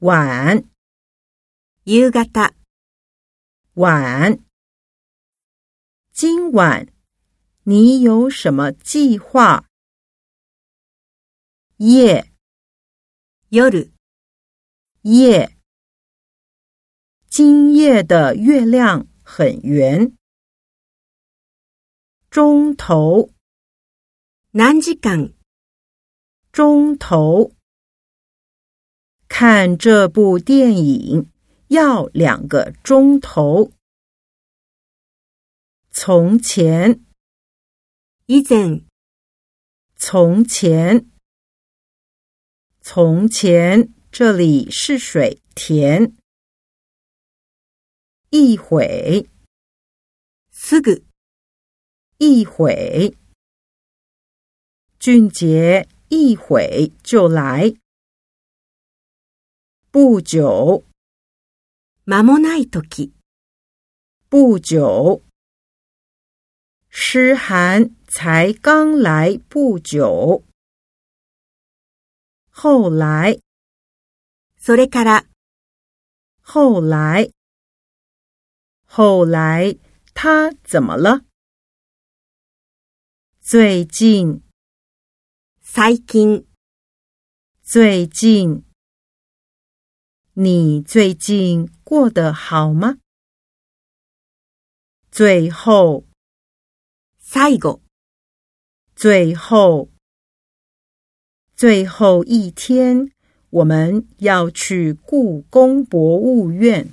晚，夕方晚，今晚你有什么计划？夜，夜，夜，今夜的月亮很圆。中头，南极港。中头。看这部电影要两个钟头。从前，以前，从前，从前，这里是水田。一会，四个，一会，俊杰一会就来。不久。間もない時。不久。诗涵才刚来不久。后来。それから。后来。后来他怎么了最近。最近。最近。你最近过得好吗？最后，最後，最后，最后一天，我们要去故宫博物院。